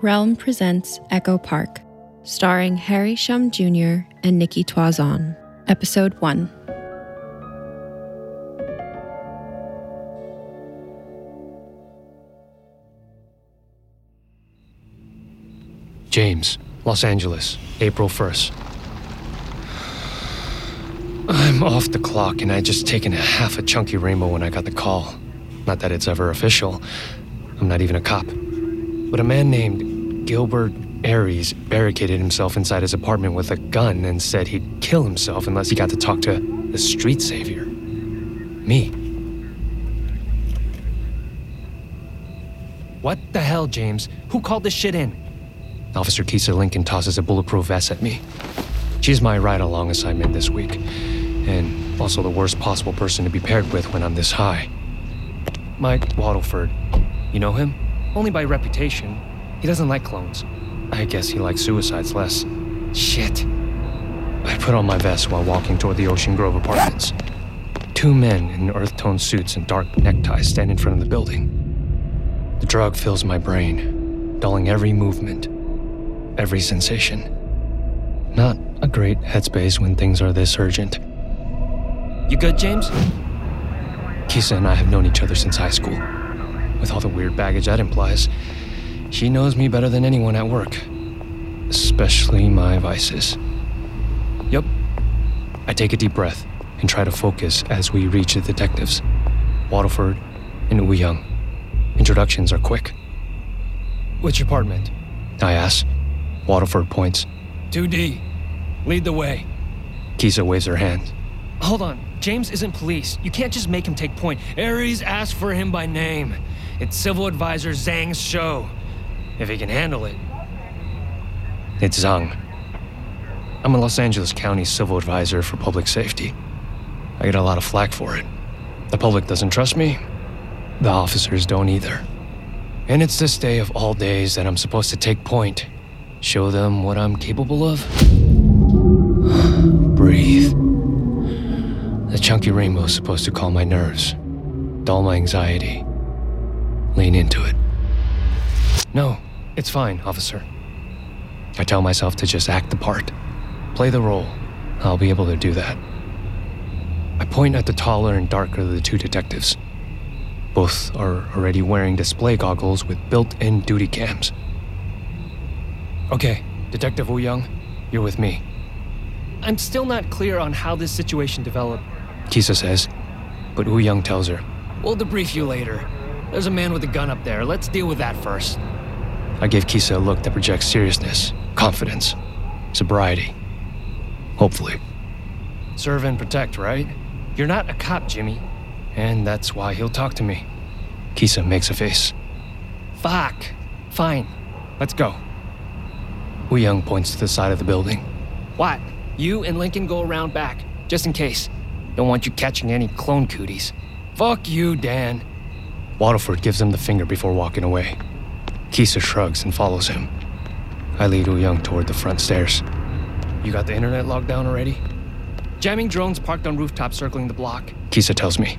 Realm presents Echo Park, starring Harry Shum Jr. and Nikki Toison. Episode 1. James, Los Angeles, April 1st. I'm off the clock and I'd just taken a half a chunky rainbow when I got the call. Not that it's ever official. I'm not even a cop. But a man named Gilbert Aries barricaded himself inside his apartment with a gun and said he'd kill himself unless he got to talk to the street savior. Me. What the hell, James? Who called this shit in? Officer Kisa Lincoln tosses a bulletproof vest at me. She's my ride along assignment this week, and also the worst possible person to be paired with when I'm this high. Mike Waddleford. You know him? Only by reputation. He doesn't like clones. I guess he likes suicides less. Shit. I put on my vest while walking toward the Ocean Grove apartments. Two men in earth tone suits and dark neckties stand in front of the building. The drug fills my brain, dulling every movement, every sensation. Not a great headspace when things are this urgent. You good, James? Kisa and I have known each other since high school. With all the weird baggage that implies, she knows me better than anyone at work, especially my vices. Yep. I take a deep breath and try to focus as we reach the detectives Waterford and Wu Young. Introductions are quick. Which apartment? I ask. Waterford points. 2D. Lead the way. Kisa waves her hand. Hold on. James isn't police. You can't just make him take point. Aries asked for him by name. It's civil advisor Zhang's show. If he can handle it. It's Zhang. I'm a Los Angeles County civil advisor for public safety. I get a lot of flack for it. The public doesn't trust me. The officers don't either. And it's this day of all days that I'm supposed to take point. Show them what I'm capable of. Breathe. The chunky rainbow's supposed to calm my nerves, dull my anxiety. Lean into it. No, it's fine, officer. I tell myself to just act the part, play the role. I'll be able to do that. I point at the taller and darker of the two detectives. Both are already wearing display goggles with built in duty cams. Okay, Detective Wu Young, you're with me. I'm still not clear on how this situation developed, Kisa says, but Wu Young tells her. We'll debrief you later. There's a man with a gun up there. Let's deal with that first. I gave Kisa a look that projects seriousness, confidence, sobriety. Hopefully. Serve and protect, right? You're not a cop, Jimmy. And that's why he'll talk to me. Kisa makes a face. Fuck. Fine. Let's go. Wu Young points to the side of the building. What? You and Lincoln go around back, just in case. Don't want you catching any clone cooties. Fuck you, Dan. Waterford gives him the finger before walking away. Kisa shrugs and follows him. I lead Wu Young toward the front stairs. You got the internet locked down already? Jamming drones parked on rooftops circling the block. Kisa tells me.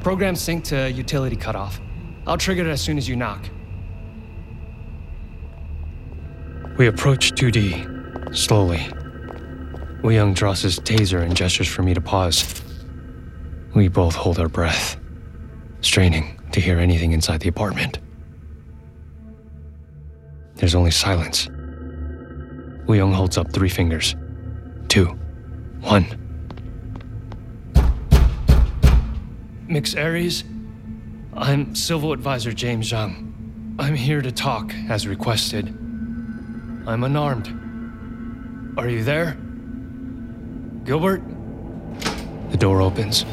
Program sync to utility cutoff. I'll trigger it as soon as you knock. We approach 2D, slowly. Wu Young draws his taser and gestures for me to pause. We both hold our breath, straining to hear anything inside the apartment. There's only silence. Young holds up three fingers. Two. One. Mix Aries, I'm Civil Advisor James Zhang. I'm here to talk, as requested. I'm unarmed. Are you there? Gilbert? The door opens,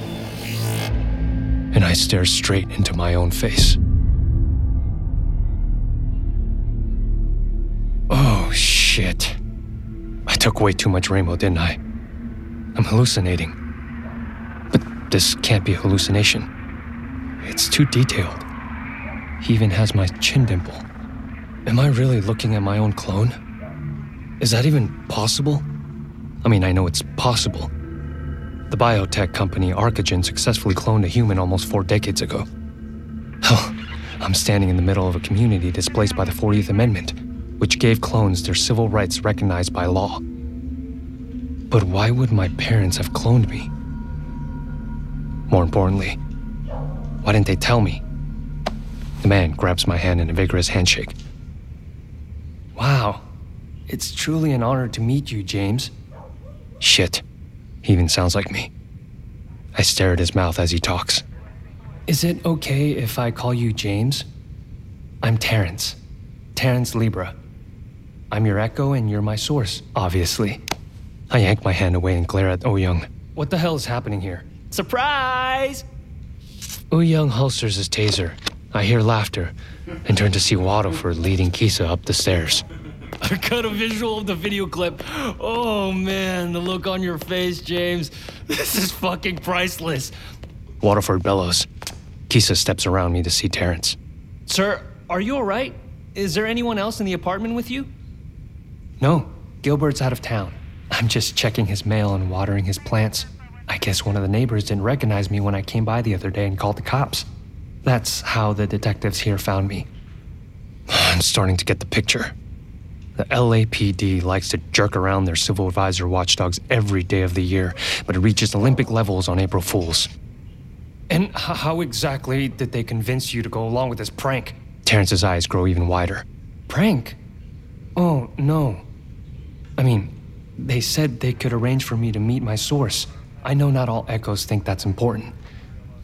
and I stare straight into my own face. Oh, shit. I took way too much rainbow, didn't I? I'm hallucinating. But this can't be a hallucination. It's too detailed. He even has my chin dimple. Am I really looking at my own clone? Is that even possible? I mean, I know it's possible. The biotech company Arcogen successfully cloned a human almost four decades ago. Hell, I'm standing in the middle of a community displaced by the 40th Amendment, which gave clones their civil rights recognized by law. But why would my parents have cloned me? More importantly, why didn't they tell me? The man grabs my hand in a vigorous handshake. Wow, it's truly an honor to meet you, James. Shit, he even sounds like me. I stare at his mouth as he talks. Is it okay if I call you James? I'm Terrence. Terrence Libra. I'm your echo and you're my source, obviously. I yank my hand away and glare at oh Young. What the hell is happening here? Surprise! Oh Young holsters his taser. I hear laughter and turn to see Waddleford leading Kisa up the stairs. I got a visual of the video clip. Oh man, the look on your face, James. This is fucking priceless. Waterford bellows. Kisa steps around me to see Terrence. Sir, are you alright? Is there anyone else in the apartment with you? No, Gilbert's out of town. I'm just checking his mail and watering his plants. I guess one of the neighbors didn't recognize me when I came by the other day and called the cops. That's how the detectives here found me. I'm starting to get the picture. The LAPD likes to jerk around their civil advisor watchdogs every day of the year, but it reaches Olympic levels on April Fools. And how exactly did they convince you to go along with this prank? Terrence's eyes grow even wider. Prank? Oh, no. I mean, they said they could arrange for me to meet my source. I know not all echoes think that's important,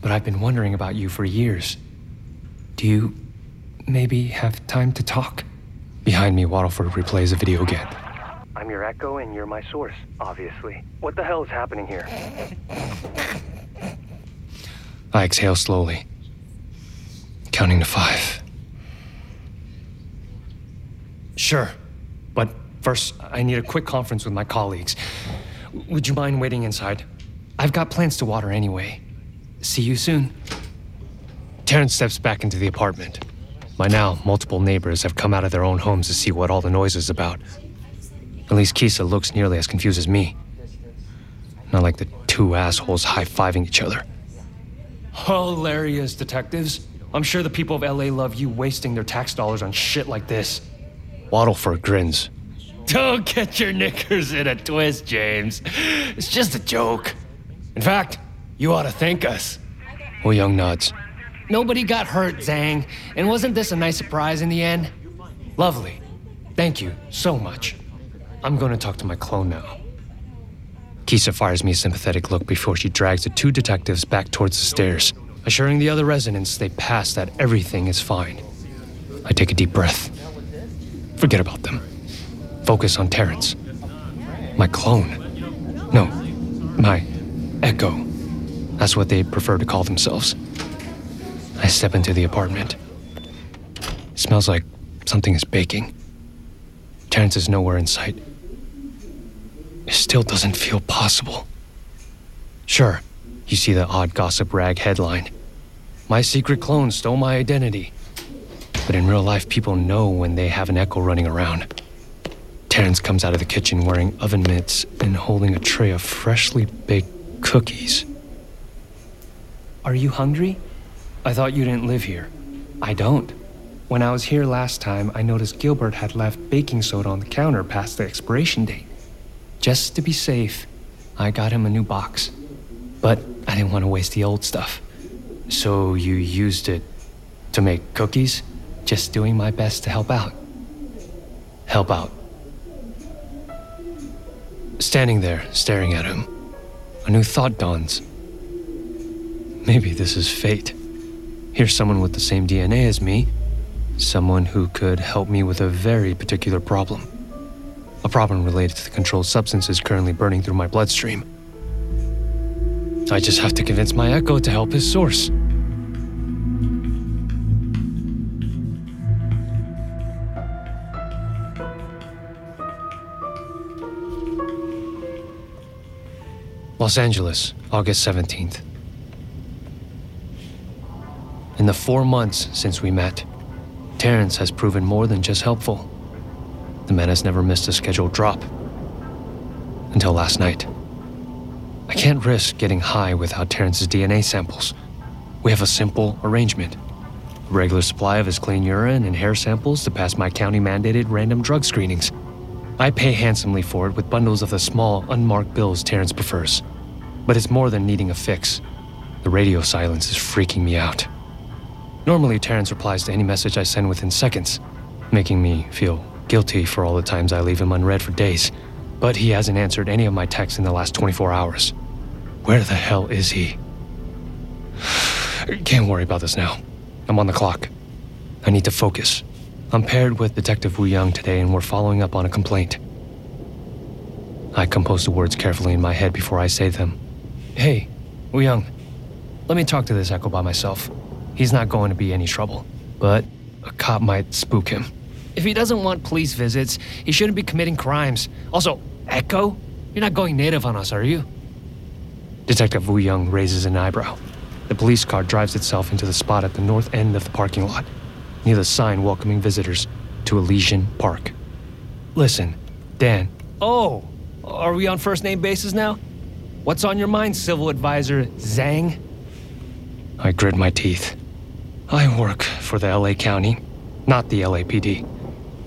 but I've been wondering about you for years. Do you maybe have time to talk? Behind me, Waddleford replays a video again. I'm your echo and you're my source, obviously. What the hell is happening here? I exhale slowly, counting to five. Sure, but first, I need a quick conference with my colleagues. Would you mind waiting inside? I've got plants to water anyway. See you soon. Terrence steps back into the apartment. By now, multiple neighbors have come out of their own homes to see what all the noise is about. At least Kisa looks nearly as confused as me. Not like the two assholes high fiving each other. Hilarious, detectives. I'm sure the people of LA love you wasting their tax dollars on shit like this. Waddleford grins. Don't get your knickers in a twist, James. It's just a joke. In fact, you ought to thank us. Well, Young nods. Nobody got hurt, Zhang. And wasn't this a nice surprise in the end? Lovely. Thank you so much. I'm going to talk to my clone now. Kisa fires me a sympathetic look before she drags the two detectives back towards the stairs, assuring the other residents they pass that everything is fine. I take a deep breath. Forget about them. Focus on Terrence. My clone. No, my echo. That's what they prefer to call themselves. I step into the apartment. It smells like something is baking. Terrence is nowhere in sight. It still doesn't feel possible. Sure, you see the odd gossip rag headline. My secret clone stole my identity. But in real life, people know when they have an echo running around. Terrence comes out of the kitchen wearing oven mitts and holding a tray of freshly baked cookies. Are you hungry? I thought you didn't live here. I don't. When I was here last time, I noticed Gilbert had left baking soda on the counter past the expiration date. Just to be safe, I got him a new box. But I didn't want to waste the old stuff. So you used it To make cookies? Just doing my best to help out. Help out. Standing there, staring at him, a new thought dawns. Maybe this is fate. Here's someone with the same DNA as me, someone who could help me with a very particular problem. A problem related to the controlled substances currently burning through my bloodstream. I just have to convince my echo to help his source. Los Angeles, August 17th. In the four months since we met, Terrence has proven more than just helpful. The man has never missed a scheduled drop. Until last night. I can't risk getting high without Terrence's DNA samples. We have a simple arrangement a regular supply of his clean urine and hair samples to pass my county mandated random drug screenings. I pay handsomely for it with bundles of the small, unmarked bills Terrence prefers. But it's more than needing a fix. The radio silence is freaking me out. Normally, Terrence replies to any message I send within seconds, making me feel guilty for all the times I leave him unread for days. But he hasn't answered any of my texts in the last 24 hours. Where the hell is he? Can't worry about this now. I'm on the clock. I need to focus. I'm paired with Detective Wu Young today and we're following up on a complaint. I compose the words carefully in my head before I say them. Hey, Wu Young, let me talk to this Echo by myself. He's not going to be any trouble, but a cop might spook him. If he doesn't want police visits, he shouldn't be committing crimes. Also, Echo? You're not going native on us, are you? Detective Wu Young raises an eyebrow. The police car drives itself into the spot at the north end of the parking lot, near the sign welcoming visitors to Elysian Park. Listen, Dan. Oh, are we on first name basis now? What's on your mind, civil advisor Zhang? I grit my teeth. I work for the LA County, not the LAPD.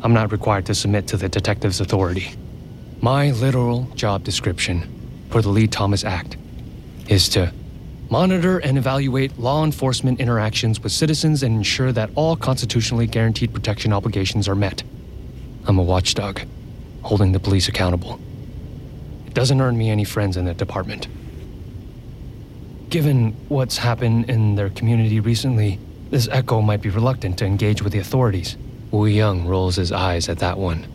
I'm not required to submit to the detective's authority. My literal job description for the Lee Thomas Act is to monitor and evaluate law enforcement interactions with citizens and ensure that all constitutionally guaranteed protection obligations are met. I'm a watchdog, holding the police accountable. It doesn't earn me any friends in the department. Given what's happened in their community recently, this Echo might be reluctant to engage with the authorities. Wu Young rolls his eyes at that one.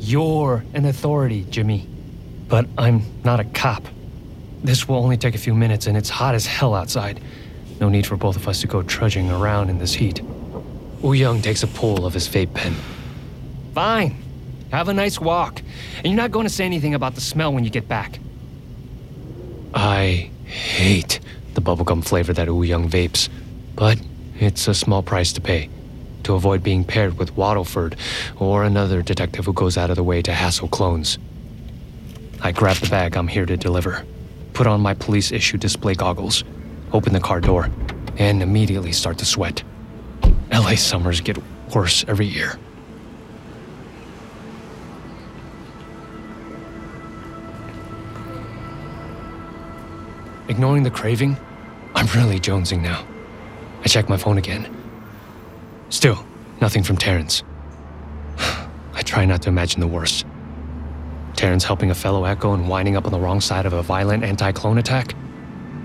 You're an authority, Jimmy. But I'm not a cop. This will only take a few minutes and it's hot as hell outside. No need for both of us to go trudging around in this heat. Wu Young takes a pull of his vape pen. Fine. Have a nice walk. And you're not going to say anything about the smell when you get back. I hate the bubblegum flavor that Wu Young vapes, but it's a small price to pay to avoid being paired with Waddleford or another detective who goes out of the way to hassle clones. I grab the bag I'm here to deliver, put on my police issue display goggles, open the car door, and immediately start to sweat. LA summers get worse every year. Ignoring the craving, I'm really jonesing now. I check my phone again. Still, nothing from Terrence. I try not to imagine the worst. Terrence helping a fellow Echo and winding up on the wrong side of a violent anti clone attack.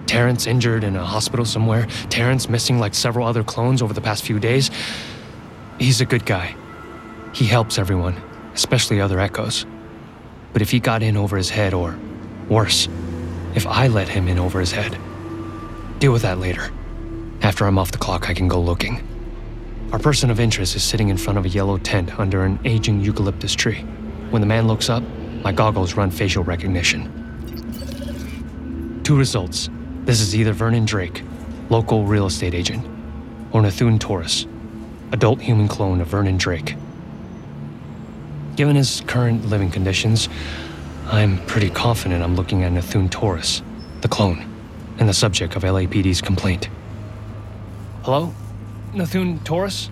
Terrence injured in a hospital somewhere. Terrence missing like several other clones over the past few days. He's a good guy. He helps everyone, especially other Echoes. But if he got in over his head, or worse, if I let him in over his head, deal with that later. After I'm off the clock, I can go looking. Our person of interest is sitting in front of a yellow tent under an aging eucalyptus tree. When the man looks up, my goggles run facial recognition. Two results. This is either Vernon Drake, local real estate agent, or Nathun Taurus, adult human clone of Vernon Drake. Given his current living conditions, I'm pretty confident I'm looking at Nathun Taurus, the clone, and the subject of LAPD's complaint. Hello? Nathun Taurus?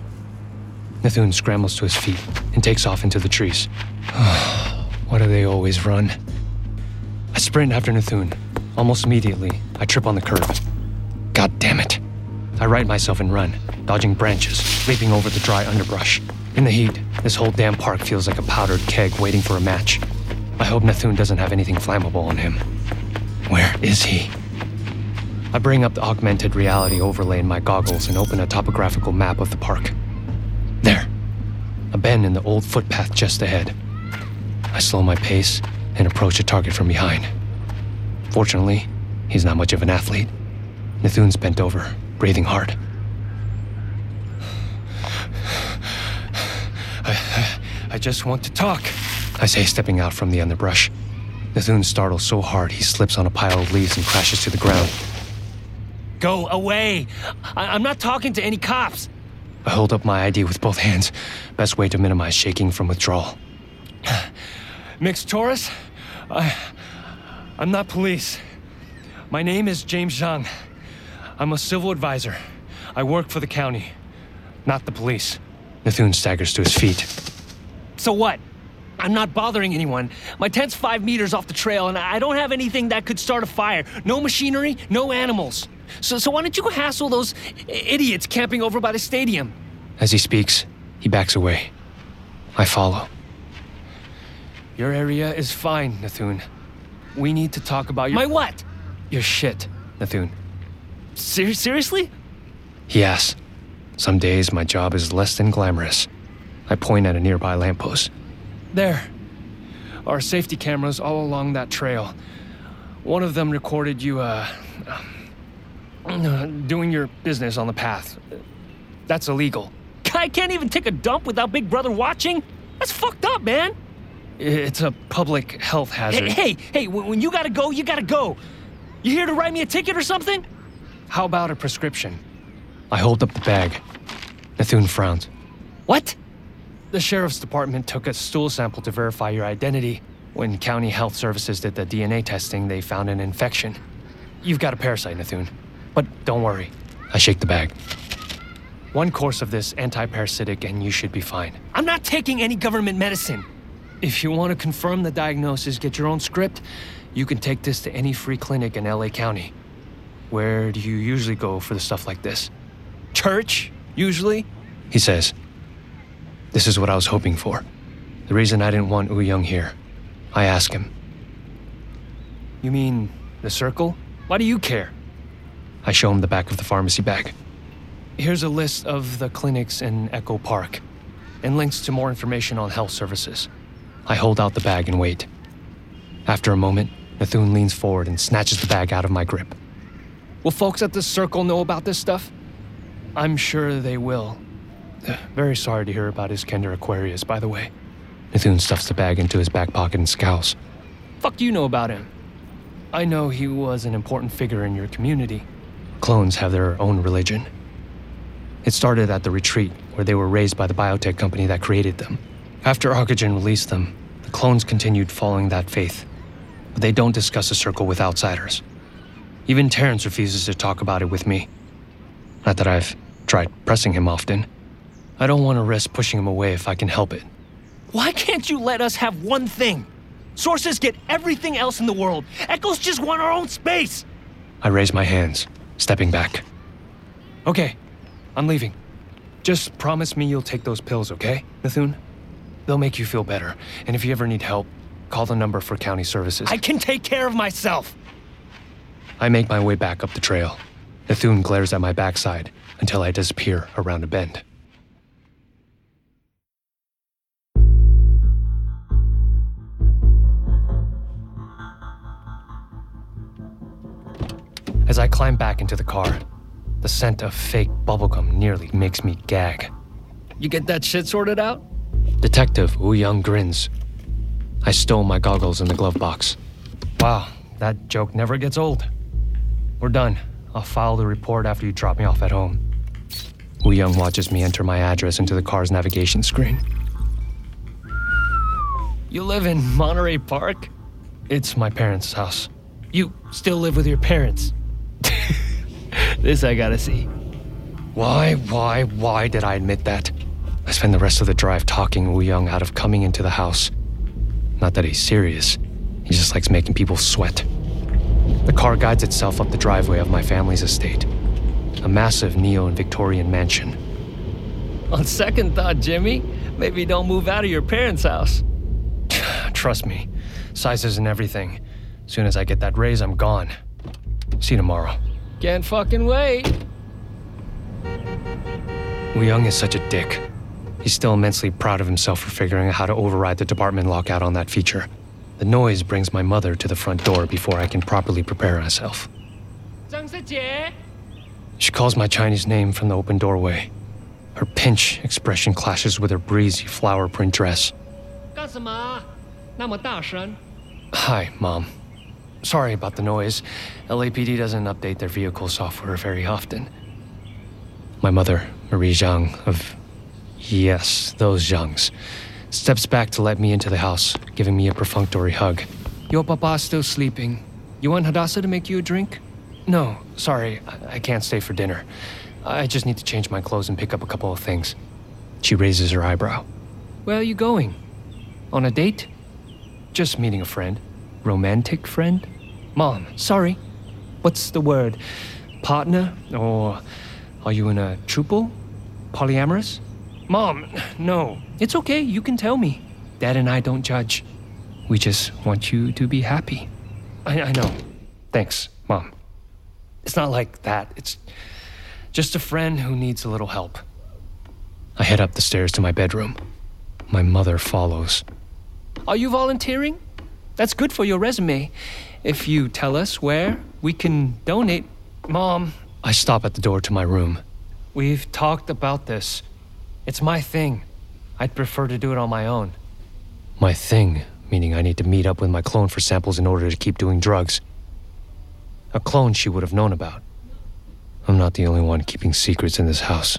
Nathun scrambles to his feet and takes off into the trees. Why do they always run? I sprint after Nathun. Almost immediately, I trip on the curb. God damn it. I right myself and run, dodging branches, leaping over the dry underbrush. In the heat, this whole damn park feels like a powdered keg waiting for a match. I hope Nathun doesn't have anything flammable on him. Where is he? I bring up the augmented reality overlay in my goggles and open a topographical map of the park. There, a bend in the old footpath just ahead. I slow my pace and approach the target from behind. Fortunately, he's not much of an athlete. Nathun's bent over, breathing hard. I, I, just want to talk, I say, stepping out from the underbrush. Nathun startles so hard he slips on a pile of leaves and crashes to the ground. Go away! I- am not talking to any cops! I hold up my ID with both hands, best way to minimize shaking from withdrawal. Mixed Taurus? I. I'm not police. My name is James Zhang. I'm a civil advisor. I work for the county, not the police. Nathun staggers to his feet. So what? I'm not bothering anyone. My tent's five meters off the trail, and I don't have anything that could start a fire. No machinery, no animals. So, so why don't you go hassle those idiots camping over by the stadium? As he speaks, he backs away. I follow. Your area is fine, Nathun. We need to talk about your. My what? Your shit, Nathun. Ser- seriously? Yes. Some days my job is less than glamorous. I point at a nearby lamppost. There. Our safety cameras all along that trail. One of them recorded you, uh, Uh, doing your business on the path. That's illegal. I can't even take a dump without Big Brother watching? That's fucked up, man. It's a public health hazard. Hey, hey, hey, when you gotta go, you gotta go. You here to write me a ticket or something? How about a prescription? I hold up the bag. Nathun frowns. What? The sheriff's department took a stool sample to verify your identity. When County Health Services did the DNA testing, they found an infection. You've got a parasite, Nathun. But don't worry. I shake the bag. One course of this anti-parasitic and you should be fine. I'm not taking any government medicine. If you want to confirm the diagnosis, get your own script, you can take this to any free clinic in LA County. Where do you usually go for the stuff like this? Church, usually? He says. This is what I was hoping for. The reason I didn't want Wu Young here. I ask him. You mean the circle? Why do you care? I show him the back of the pharmacy bag. Here's a list of the clinics in Echo Park and links to more information on health services. I hold out the bag and wait. After a moment, Nathun leans forward and snatches the bag out of my grip. Will folks at the circle know about this stuff? I'm sure they will. Very sorry to hear about his Iskender Aquarius, by the way. Nathun stuffs the bag into his back pocket and scowls. Fuck you know about him? I know he was an important figure in your community. Clones have their own religion. It started at the retreat, where they were raised by the biotech company that created them. After Arcogen released them, the clones continued following that faith. But they don't discuss the circle with outsiders. Even Terrence refuses to talk about it with me. Not that I've tried pressing him often. I don't want to risk pushing him away if I can help it. Why can't you let us have one thing? Sources get everything else in the world. Echoes just want our own space. I raise my hands, stepping back. Okay, I'm leaving. Just promise me you'll take those pills, okay, Nathun? They'll make you feel better. And if you ever need help, call the number for county services. I can take care of myself. I make my way back up the trail. Nathun glares at my backside until I disappear around a bend. As I climb back into the car, the scent of fake bubblegum nearly makes me gag. You get that shit sorted out? Detective Wu Young grins. I stole my goggles in the glove box. Wow, that joke never gets old. We're done. I'll file the report after you drop me off at home. Wu Young watches me enter my address into the car's navigation screen. You live in Monterey Park? It's my parents' house. You still live with your parents? This I gotta see. Why, why, why did I admit that? I spend the rest of the drive talking Wu Young out of coming into the house. Not that he's serious, he just likes making people sweat. The car guides itself up the driveway of my family's estate. a massive neo and Victorian mansion. On second thought, Jimmy, maybe don't move out of your parents' house. Trust me, size isn't everything. Soon as I get that raise, I'm gone. See you tomorrow. Can't fucking wait. Wu Young is such a dick. He's still immensely proud of himself for figuring out how to override the department lockout on that feature. The noise brings my mother to the front door before I can properly prepare myself. She calls my Chinese name from the open doorway. Her pinch expression clashes with her breezy flower print dress. Hi, Mom. Sorry about the noise. LAPD doesn't update their vehicle software very often. My mother, Marie Zhang of. Yes, those Zhangs, steps back to let me into the house, giving me a perfunctory hug. Your papa's still sleeping. You want Hadassah to make you a drink? No, sorry, I, I can't stay for dinner. I just need to change my clothes and pick up a couple of things. She raises her eyebrow. Where are you going? On a date? Just meeting a friend. Romantic friend? Mom, sorry. What's the word? Partner? Or are you in a truple? Polyamorous? Mom, no. It's okay, you can tell me. Dad and I don't judge. We just want you to be happy. I, I know. Thanks, Mom. It's not like that. It's just a friend who needs a little help. I head up the stairs to my bedroom. My mother follows. Are you volunteering? That's good for your resume. If you tell us where, we can donate. Mom, I stop at the door to my room. We've talked about this. It's my thing. I'd prefer to do it on my own. My thing, meaning I need to meet up with my clone for samples in order to keep doing drugs. A clone she would have known about. I'm not the only one keeping secrets in this house.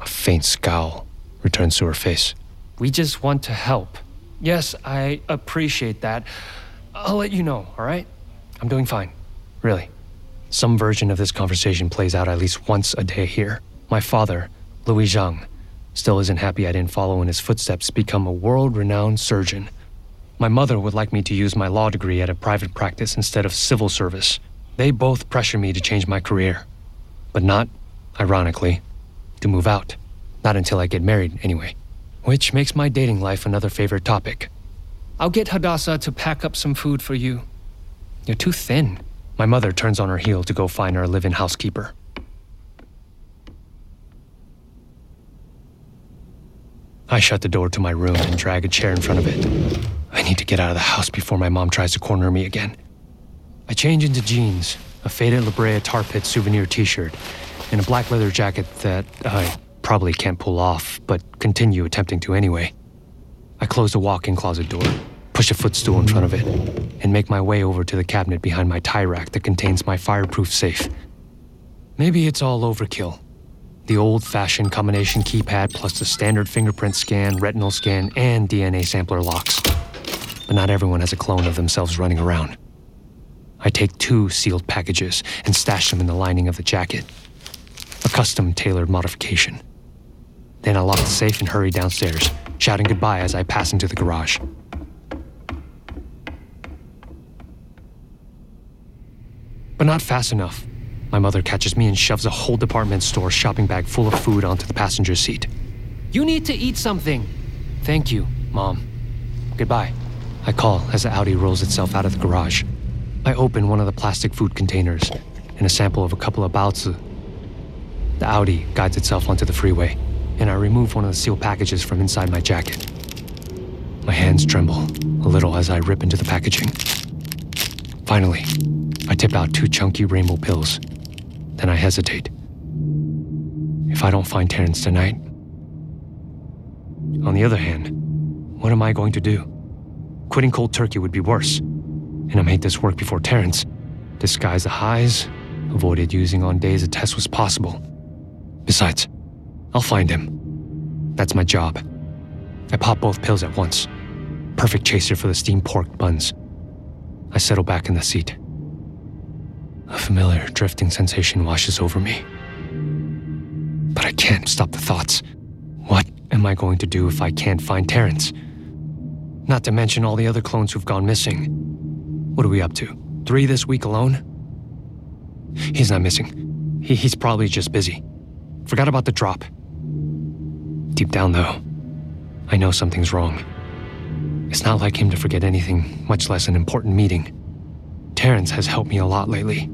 A faint scowl returns to her face. We just want to help. Yes, I appreciate that. I'll let you know, all right? I'm doing fine. Really. Some version of this conversation plays out at least once a day here. My father, Louis Zhang, still isn't happy I didn't follow in his footsteps to become a world renowned surgeon. My mother would like me to use my law degree at a private practice instead of civil service. They both pressure me to change my career, but not, ironically, to move out. Not until I get married, anyway. Which makes my dating life another favorite topic. I'll get Hadassah to pack up some food for you. You're too thin. My mother turns on her heel to go find our live in housekeeper. I shut the door to my room and drag a chair in front of it. I need to get out of the house before my mom tries to corner me again. I change into jeans, a faded La Brea tar pit souvenir t shirt, and a black leather jacket that I probably can't pull off, but continue attempting to anyway. I close the walk in closet door, push a footstool in front of it, and make my way over to the cabinet behind my tie rack that contains my fireproof safe. Maybe it's all overkill. The old fashioned combination keypad plus the standard fingerprint scan, retinal scan, and DNA sampler locks. But not everyone has a clone of themselves running around. I take two sealed packages and stash them in the lining of the jacket. A custom tailored modification. Then I lock the safe and hurry downstairs, shouting goodbye as I pass into the garage. But not fast enough. My mother catches me and shoves a whole department store shopping bag full of food onto the passenger seat. You need to eat something. Thank you, Mom. Goodbye. I call as the Audi rolls itself out of the garage. I open one of the plastic food containers and a sample of a couple of baozi. The Audi guides itself onto the freeway, and I remove one of the sealed packages from inside my jacket. My hands tremble a little as I rip into the packaging. Finally, I tip out two chunky rainbow pills. Then I hesitate. If I don't find Terrence tonight. On the other hand, what am I going to do? Quitting cold turkey would be worse. And I made this work before Terrence. Disguise the highs, avoided using on days a test was possible. Besides, I'll find him. That's my job. I pop both pills at once. Perfect chaser for the steamed pork buns. I settle back in the seat. A familiar drifting sensation washes over me. But I can't stop the thoughts. What am I going to do if I can't find Terrence? Not to mention all the other clones who've gone missing. What are we up to? Three this week alone? He's not missing. He, he's probably just busy. Forgot about the drop. Deep down, though, I know something's wrong. It's not like him to forget anything, much less an important meeting. Terrence has helped me a lot lately.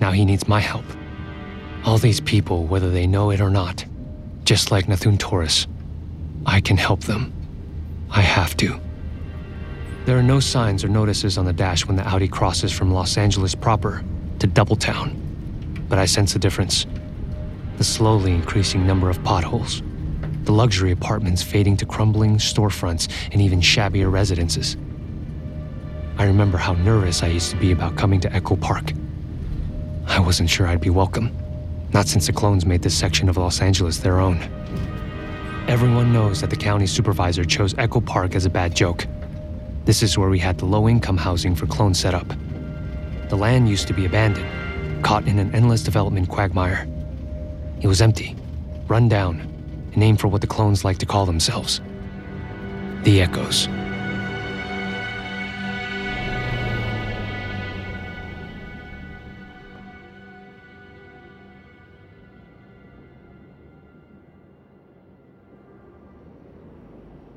Now he needs my help. All these people, whether they know it or not, just like Nathun Taurus, I can help them. I have to. There are no signs or notices on the dash when the Audi crosses from Los Angeles proper to Doubletown, but I sense a difference. The slowly increasing number of potholes, the luxury apartments fading to crumbling storefronts and even shabbier residences. I remember how nervous I used to be about coming to Echo Park. I wasn't sure I'd be welcome, not since the clones made this section of Los Angeles their own. Everyone knows that the county supervisor chose Echo Park as a bad joke. This is where we had the low income housing for clones set up. The land used to be abandoned, caught in an endless development quagmire. It was empty, run down, a name for what the clones like to call themselves the Echoes.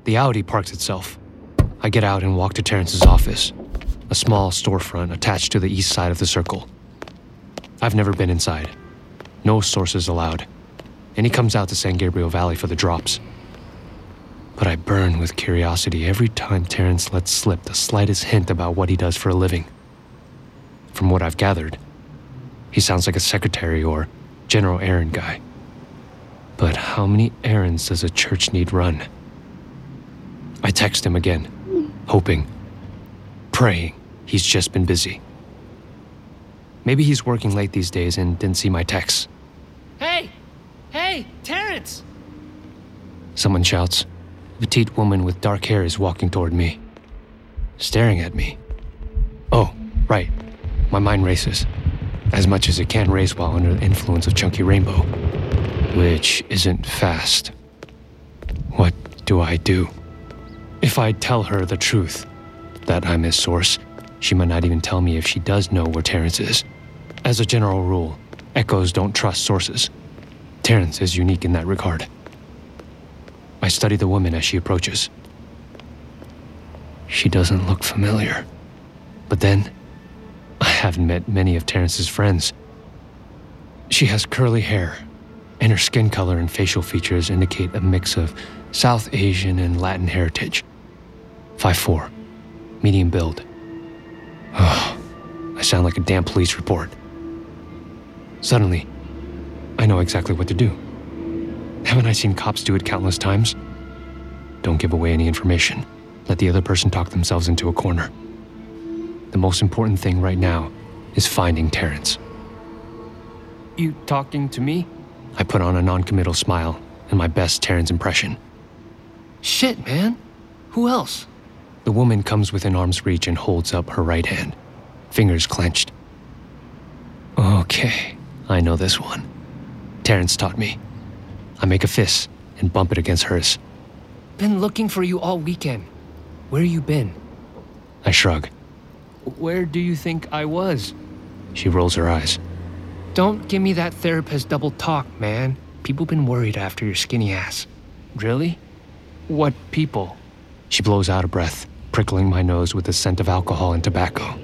The Audi parks itself. I get out and walk to Terrence's office, a small storefront attached to the east side of the circle. I've never been inside. No sources allowed. And he comes out to San Gabriel Valley for the drops. But I burn with curiosity every time Terrence lets slip the slightest hint about what he does for a living. From what I've gathered, he sounds like a secretary or general errand guy. But how many errands does a church need run? I text him again, hoping, praying he's just been busy. Maybe he's working late these days and didn't see my texts. Hey! Terrence! Someone shouts. A petite woman with dark hair is walking toward me, staring at me. Oh, right. My mind races. As much as it can race while under the influence of Chunky Rainbow. Which isn't fast. What do I do? If I tell her the truth, that I'm his source, she might not even tell me if she does know where Terrence is. As a general rule, echoes don't trust sources. Terrence is unique in that regard. I study the woman as she approaches. She doesn't look familiar. But then, I haven't met many of Terrence's friends. She has curly hair, and her skin color and facial features indicate a mix of South Asian and Latin heritage. 5'4, medium build. Oh, I sound like a damn police report. Suddenly, I know exactly what to do. Haven't I seen cops do it countless times? Don't give away any information. Let the other person talk themselves into a corner. The most important thing right now is finding Terrence. You talking to me? I put on a noncommittal smile and my best Terrence impression. Shit, man. Who else? The woman comes within arm's reach and holds up her right hand, fingers clenched. Okay, I know this one. Terrence taught me. I make a fist and bump it against hers. Been looking for you all weekend. Where you been? I shrug. Where do you think I was? She rolls her eyes. Don't give me that therapist double talk, man. People been worried after your skinny ass. Really? What people? She blows out a breath, prickling my nose with the scent of alcohol and tobacco.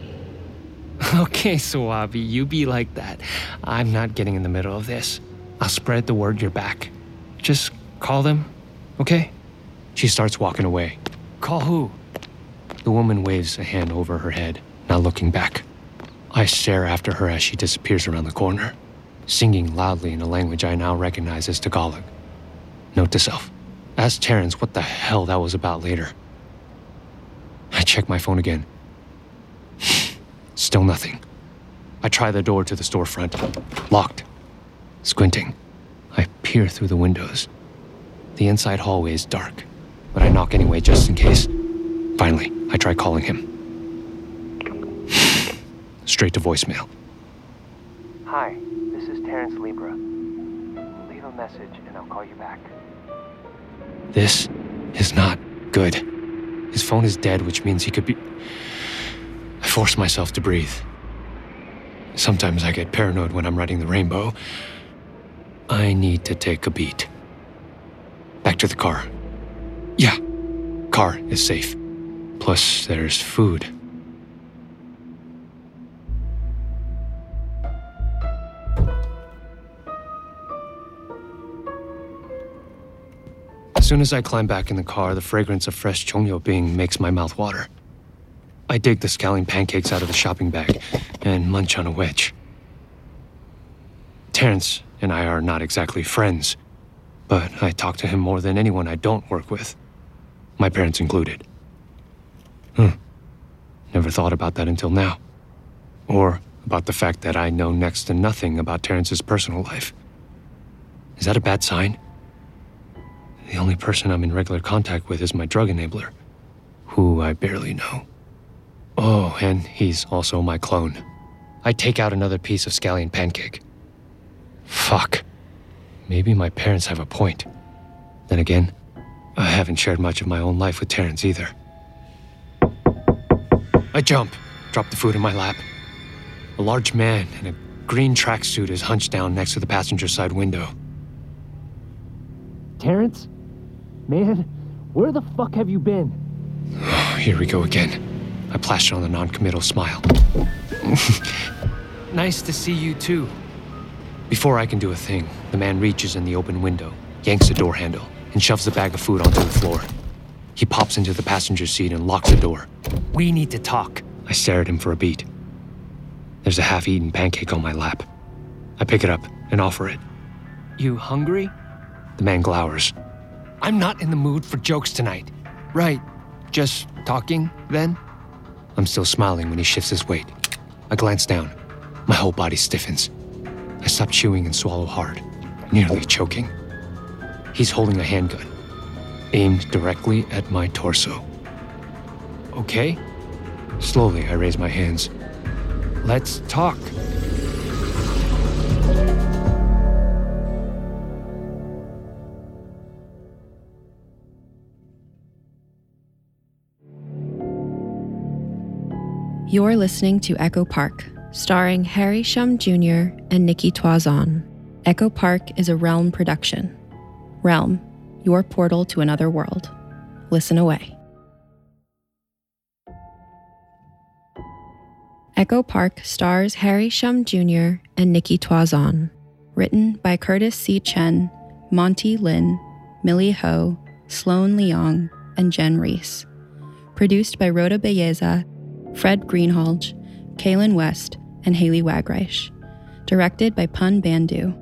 Okay, Suavi, you be like that. I'm not getting in the middle of this. I'll spread the word you're back. Just call them, okay? She starts walking away. Call who? The woman waves a hand over her head, not looking back. I stare after her as she disappears around the corner, singing loudly in a language I now recognize as Tagalog. Note to self ask Terrence what the hell that was about later. I check my phone again. Still nothing. I try the door to the storefront. Locked. Squinting, I peer through the windows. The inside hallway is dark, but I knock anyway just in case. Finally, I try calling him. Straight to voicemail. Hi, this is Terrence Libra. Leave a message and I'll call you back. This is not good. His phone is dead, which means he could be. I force myself to breathe. Sometimes I get paranoid when I'm riding the rainbow. I need to take a beat. Back to the car. Yeah, car is safe. Plus, there's food. As soon as I climb back in the car, the fragrance of fresh chongyo bing makes my mouth water. I dig the scallion pancakes out of the shopping bag and munch on a wedge. Terrence and I are not exactly friends, but I talk to him more than anyone I don't work with, my parents included. Hmm. Never thought about that until now. Or about the fact that I know next to nothing about Terrence's personal life. Is that a bad sign? The only person I'm in regular contact with is my drug enabler, who I barely know. Oh, and he's also my clone. I take out another piece of scallion pancake. Fuck. Maybe my parents have a point. Then again, I haven't shared much of my own life with Terrence either. I jump, drop the food in my lap. A large man in a green tracksuit is hunched down next to the passenger side window. Terrence? Man, where the fuck have you been? Oh, here we go again. I plastered on the non-committal smile. nice to see you too. Before I can do a thing, the man reaches in the open window, yanks the door handle, and shoves the bag of food onto the floor. He pops into the passenger seat and locks the door. We need to talk. I stare at him for a beat. There's a half-eaten pancake on my lap. I pick it up and offer it. You hungry? The man glowers. I'm not in the mood for jokes tonight. Right. Just talking, then? I'm still smiling when he shifts his weight. I glance down. My whole body stiffens. I stop chewing and swallow hard, nearly choking. He's holding a handgun, aimed directly at my torso. Okay? Slowly, I raise my hands. Let's talk. You're listening to Echo Park, starring Harry Shum Jr. and Nikki Toison. Echo Park is a Realm production. Realm, your portal to another world. Listen away. Echo Park stars Harry Shum Jr. and Nikki Toison. Written by Curtis C. Chen, Monty Lin, Millie Ho, Sloan Leong, and Jen Reese. Produced by Rhoda Belleza Fred Greenhalgh, Kaylin West, and Haley Wagreich. Directed by Pun Bandhu.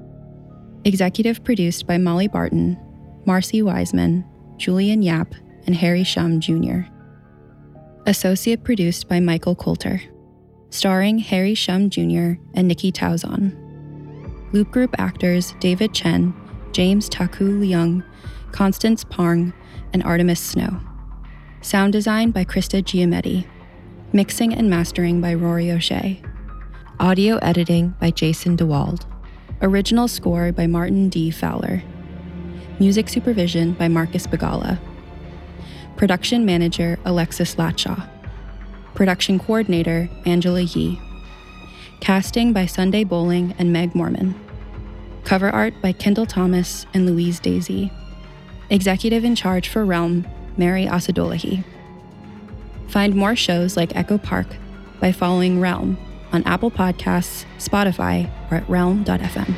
Executive produced by Molly Barton, Marcy Wiseman, Julian Yap, and Harry Shum Jr. Associate produced by Michael Coulter. Starring Harry Shum Jr. and Nikki Tauzon. Loop Group actors David Chen, James Taku Leung, Constance Parng, and Artemis Snow. Sound design by Krista Giametti. Mixing and mastering by Rory O'Shea. Audio editing by Jason DeWald. Original score by Martin D. Fowler. Music supervision by Marcus Bagala. Production manager Alexis Latshaw. Production coordinator Angela Yee. Casting by Sunday Boling and Meg Morman. Cover art by Kendall Thomas and Louise Daisy. Executive in charge for Realm, Mary Asadolahi. Find more shows like Echo Park by following Realm on Apple Podcasts, Spotify, or at realm.fm.